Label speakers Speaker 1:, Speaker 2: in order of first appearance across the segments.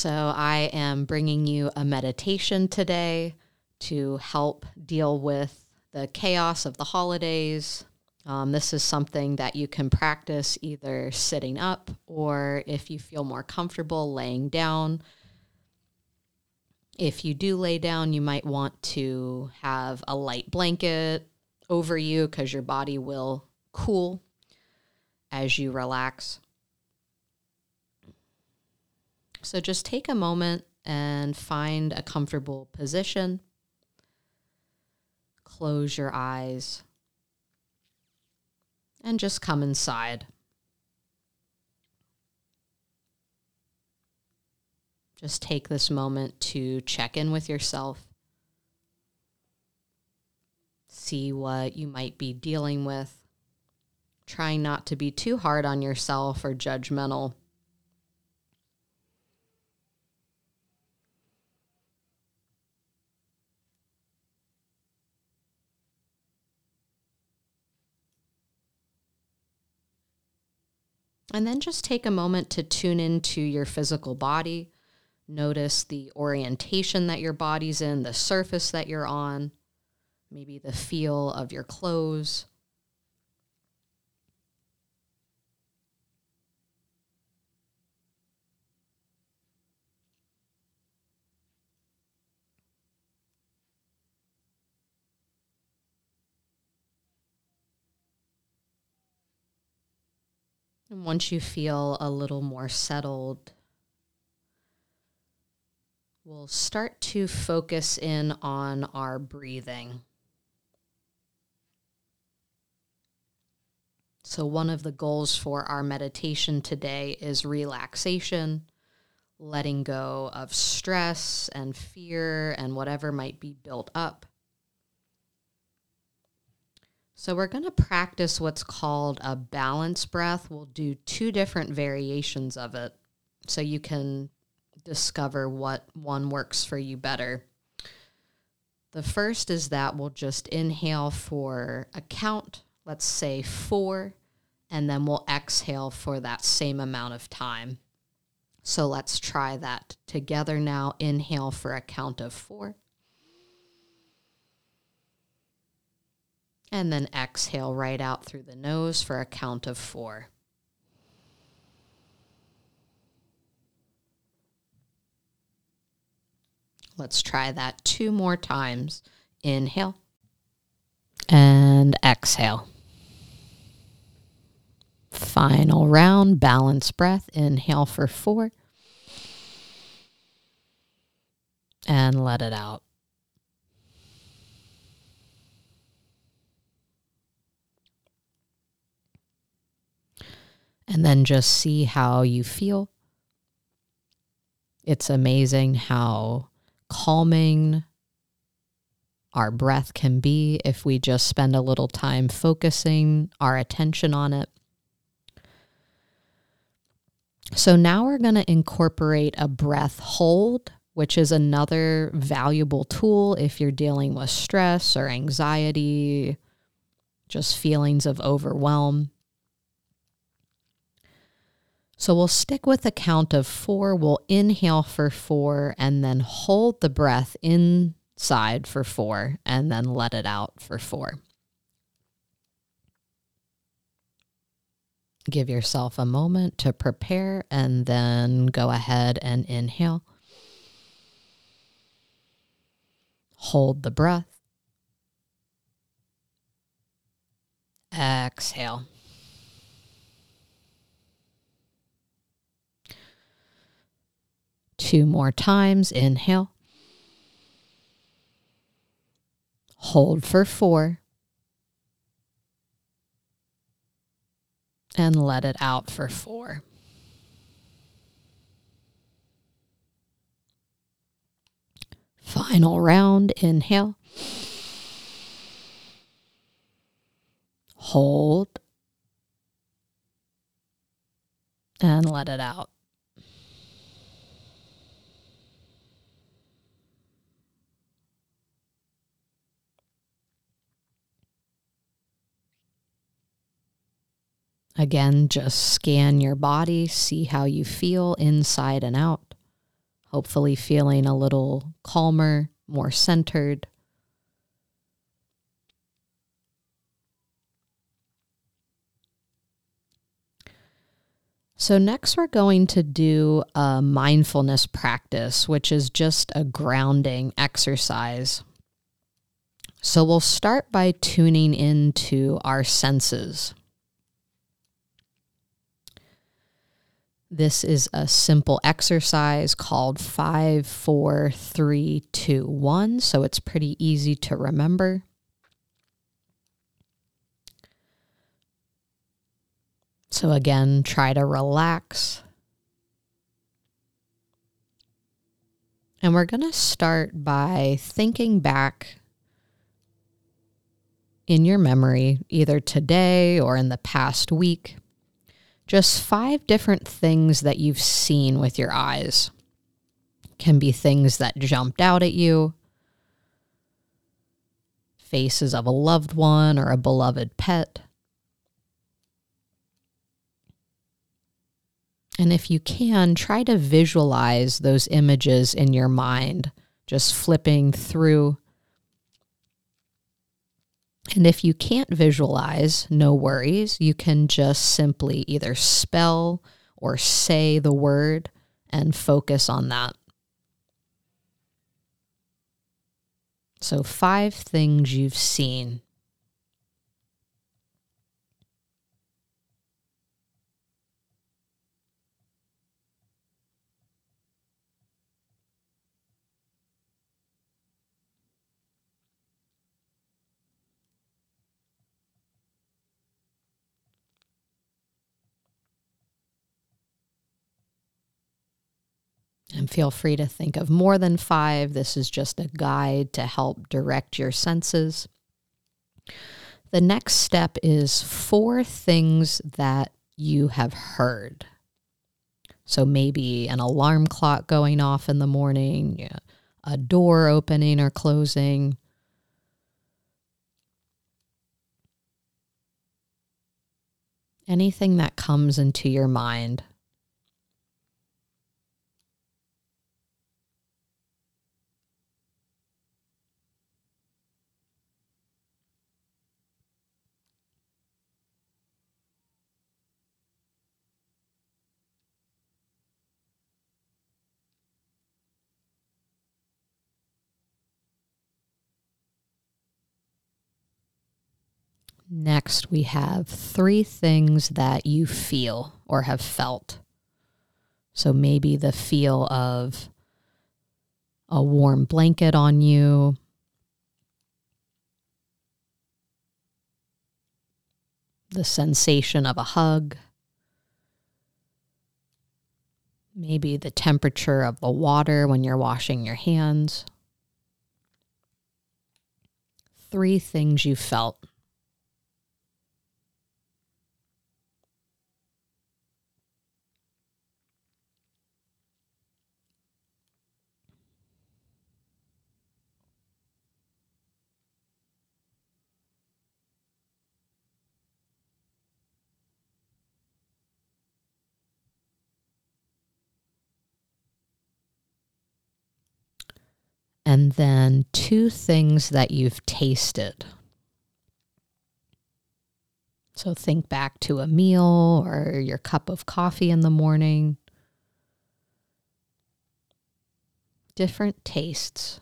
Speaker 1: So, I am bringing you a meditation today to help deal with the chaos of the holidays. Um, this is something that you can practice either sitting up or if you feel more comfortable laying down. If you do lay down, you might want to have a light blanket over you because your body will cool as you relax. So just take a moment and find a comfortable position. Close your eyes and just come inside. Just take this moment to check in with yourself. See what you might be dealing with. Trying not to be too hard on yourself or judgmental. And then just take a moment to tune into your physical body. Notice the orientation that your body's in, the surface that you're on, maybe the feel of your clothes. And once you feel a little more settled, we'll start to focus in on our breathing. So, one of the goals for our meditation today is relaxation, letting go of stress and fear and whatever might be built up. So, we're going to practice what's called a balance breath. We'll do two different variations of it so you can discover what one works for you better. The first is that we'll just inhale for a count, let's say four, and then we'll exhale for that same amount of time. So let's try that together now. Inhale for a count of four. And then exhale right out through the nose for a count of four. Let's try that two more times. Inhale and exhale. Final round, balance breath. Inhale for four and let it out. And then just see how you feel. It's amazing how calming our breath can be if we just spend a little time focusing our attention on it. So now we're going to incorporate a breath hold, which is another valuable tool if you're dealing with stress or anxiety, just feelings of overwhelm. So we'll stick with a count of four. We'll inhale for four and then hold the breath inside for four and then let it out for four. Give yourself a moment to prepare and then go ahead and inhale. Hold the breath. Exhale. Two more times. Inhale. Hold for four. And let it out for four. Final round. Inhale. Hold. And let it out. Again, just scan your body, see how you feel inside and out. hopefully feeling a little calmer, more centered. So, next, we're going to do a mindfulness practice, which is just a grounding exercise. So, we'll start by tuning into our senses. This is a simple exercise called 5, 4, 3, 2, 1. So, it's pretty easy to remember. So, again, try to relax. And we're going to start by thinking back in your memory, either today or in the past week, just five different things that you've seen with your eyes. Can be things that jumped out at you, faces of a loved one or a beloved pet And if you can, try to visualize those images in your mind, just flipping through. And if you can't visualize, no worries. You can just simply either spell or say the word and focus on that. So, five things you've seen And feel free to think of more than five. This is just a guide to help direct your senses. The next step is four things that you have heard. So maybe an alarm clock going off in the morning, a door opening or closing. Anything that comes into your mind. Next, we have three things that you feel or have felt. So maybe the feel of a warm blanket on you, the sensation of a hug, maybe the temperature of the water when you're washing your hands. Three things you felt. And then two things that you've tasted. So think back to a meal or your cup of coffee in the morning. Different tastes.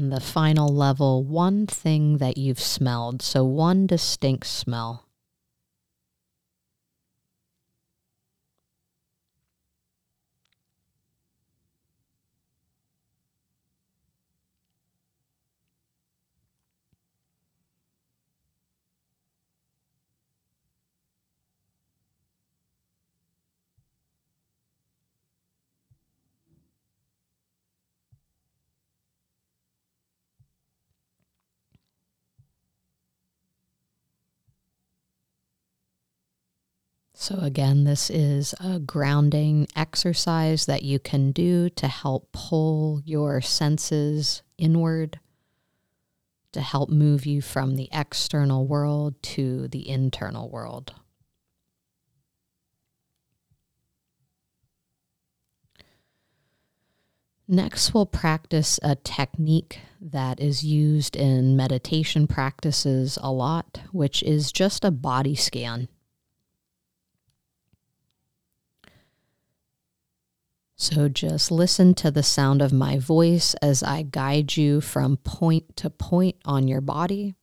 Speaker 1: And the final level, one thing that you've smelled. So, one distinct smell. So, again, this is a grounding exercise that you can do to help pull your senses inward, to help move you from the external world to the internal world. Next, we'll practice a technique that is used in meditation practices a lot, which is just a body scan. So just listen to the sound of my voice as I guide you from point to point on your body.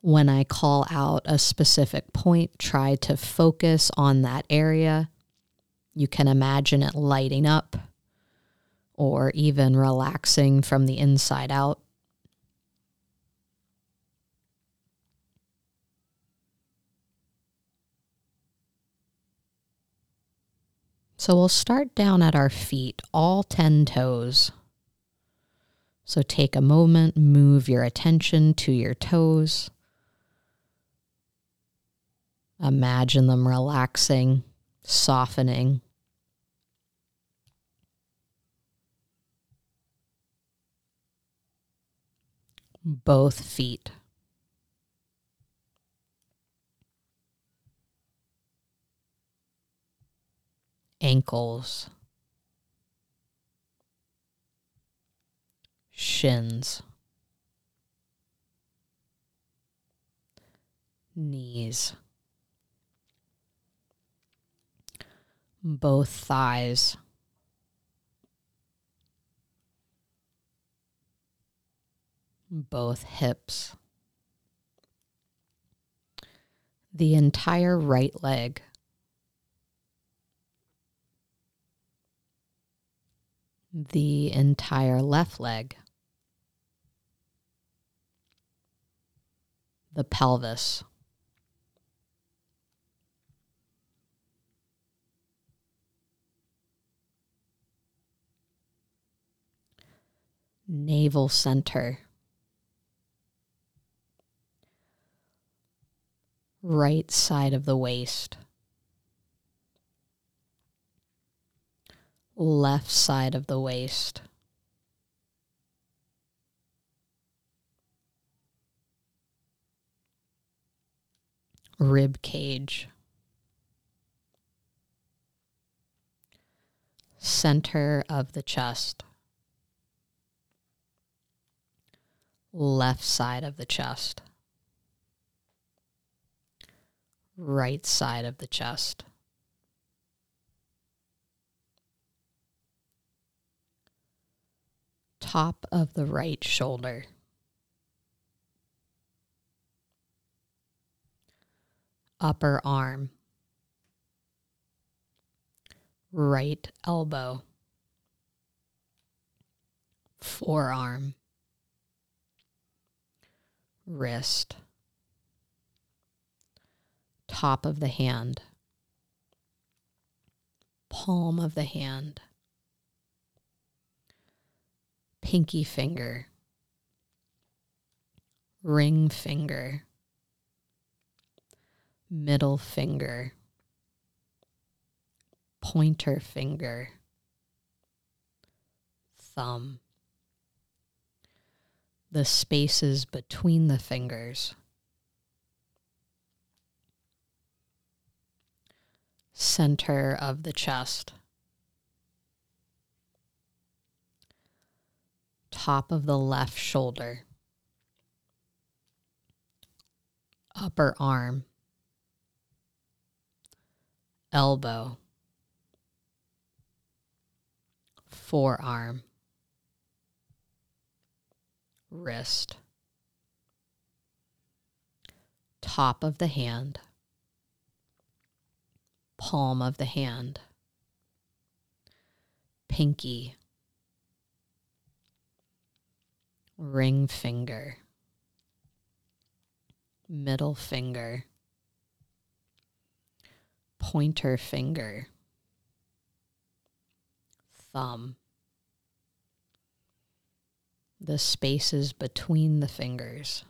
Speaker 1: When I call out a specific point, try to focus on that area. You can imagine it lighting up or even relaxing from the inside out. So we'll start down at our feet, all 10 toes. So take a moment, move your attention to your toes. Imagine them relaxing, softening. Both feet. Ankles, shins, knees, both thighs. Both hips, the entire right leg. The entire left leg, the pelvis. Navel center, right side of the waist. Left side of the waist. Rib cage. Center of the chest. Left side of the chest. Right side of the chest. Top of the right shoulder. Upper arm. Right elbow. Forearm. Wrist. Top of the hand. Palm of the hand pinky finger, ring finger, middle finger, pointer finger, thumb, the spaces between the fingers. Center of the chest. Top of the left shoulder, upper arm, elbow, forearm, wrist, top of the hand, palm of the hand, pinky ring finger, middle finger, pointer finger, thumb, the spaces between the fingers.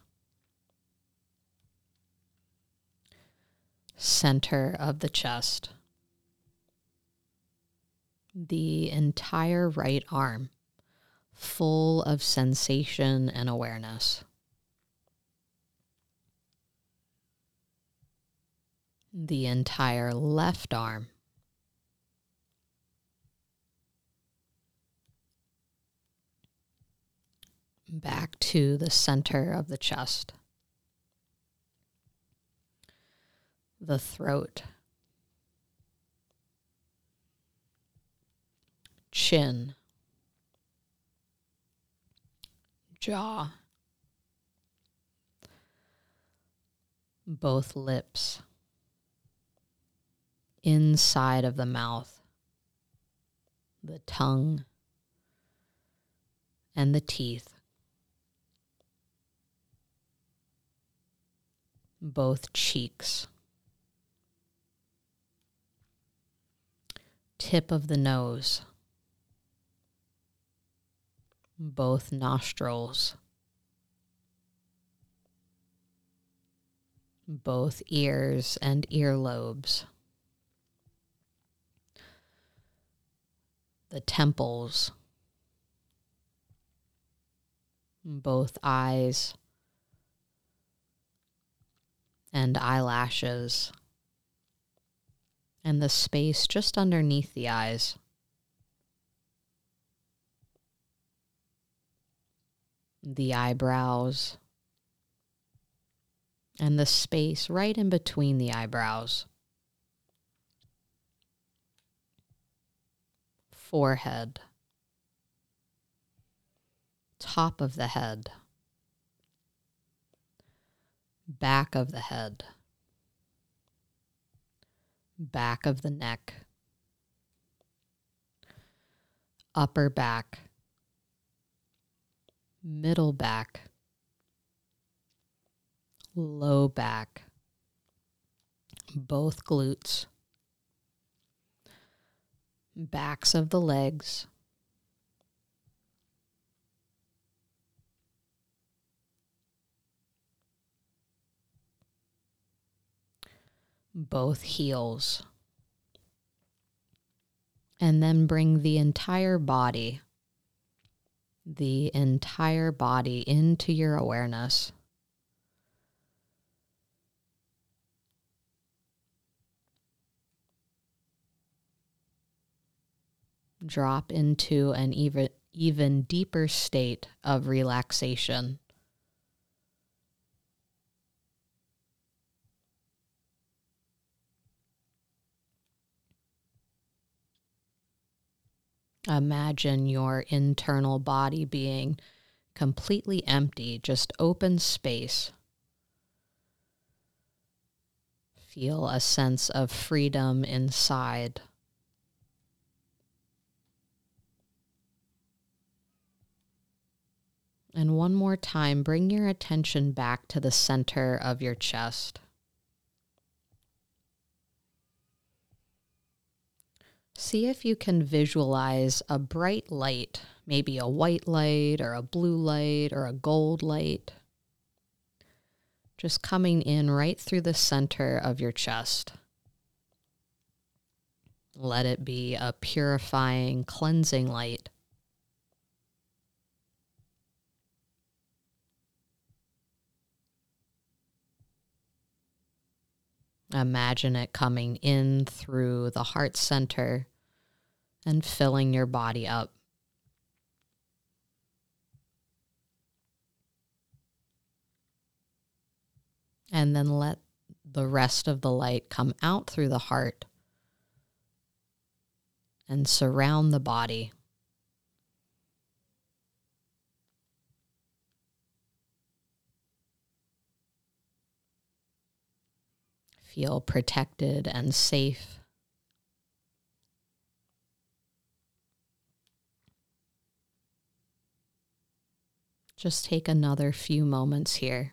Speaker 1: center of the chest, the entire right arm full of sensation and awareness. The entire left arm. Back to the center of the chest, the throat, chin, jaw, both lips, inside of the mouth, the tongue, and the teeth. both cheeks, tip of the nose, both nostrils, both ears and earlobes, the temples, both eyes. And eyelashes, and the space just underneath the eyes. The eyebrows, and the space right in between the eyebrows. Forehead, top of the head. Back of the head, back of the neck, upper back, middle back, low back, both glutes, backs of the legs both heels. And then bring the entire body, the entire body into your awareness. Drop into an even even deeper state of relaxation. Imagine your internal body being completely empty, just open space. Feel a sense of freedom inside. And one more time, bring your attention back to the center of your chest. See if you can visualize a bright light, maybe a white light or a blue light or a gold light, just coming in right through the center of your chest. Let it be a purifying, cleansing light. Imagine it coming in through the heart center and filling your body up. And then let the rest of the light come out through the heart and surround the body. feel protected and safe. just take another few moments here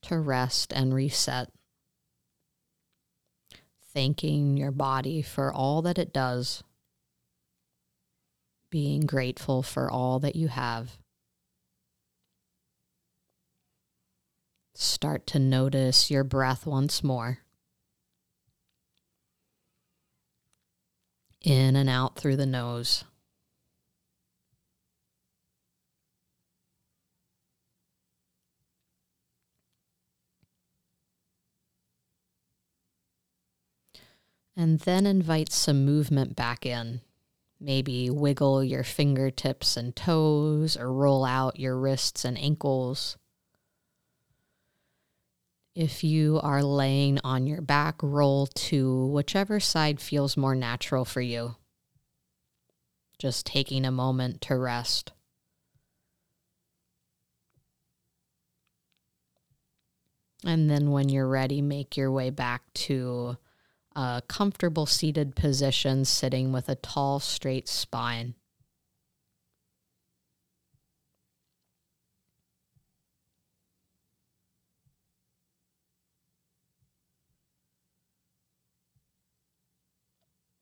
Speaker 1: to rest and reset. Thanking your body for all that it does, being grateful for all that you have. Start to notice your breath once more. In and out through the nose. And then invite some movement back in. Maybe wiggle your fingertips and toes or roll out your wrists and ankles. If you are laying on your back, roll to whichever side feels more natural for you. Just taking a moment to rest. And then when you're ready, make your way back to a comfortable seated position, sitting with a tall, straight spine.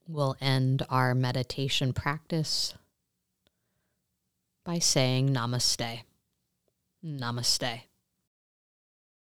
Speaker 1: We'll end our meditation practice by saying namaste. Namaste.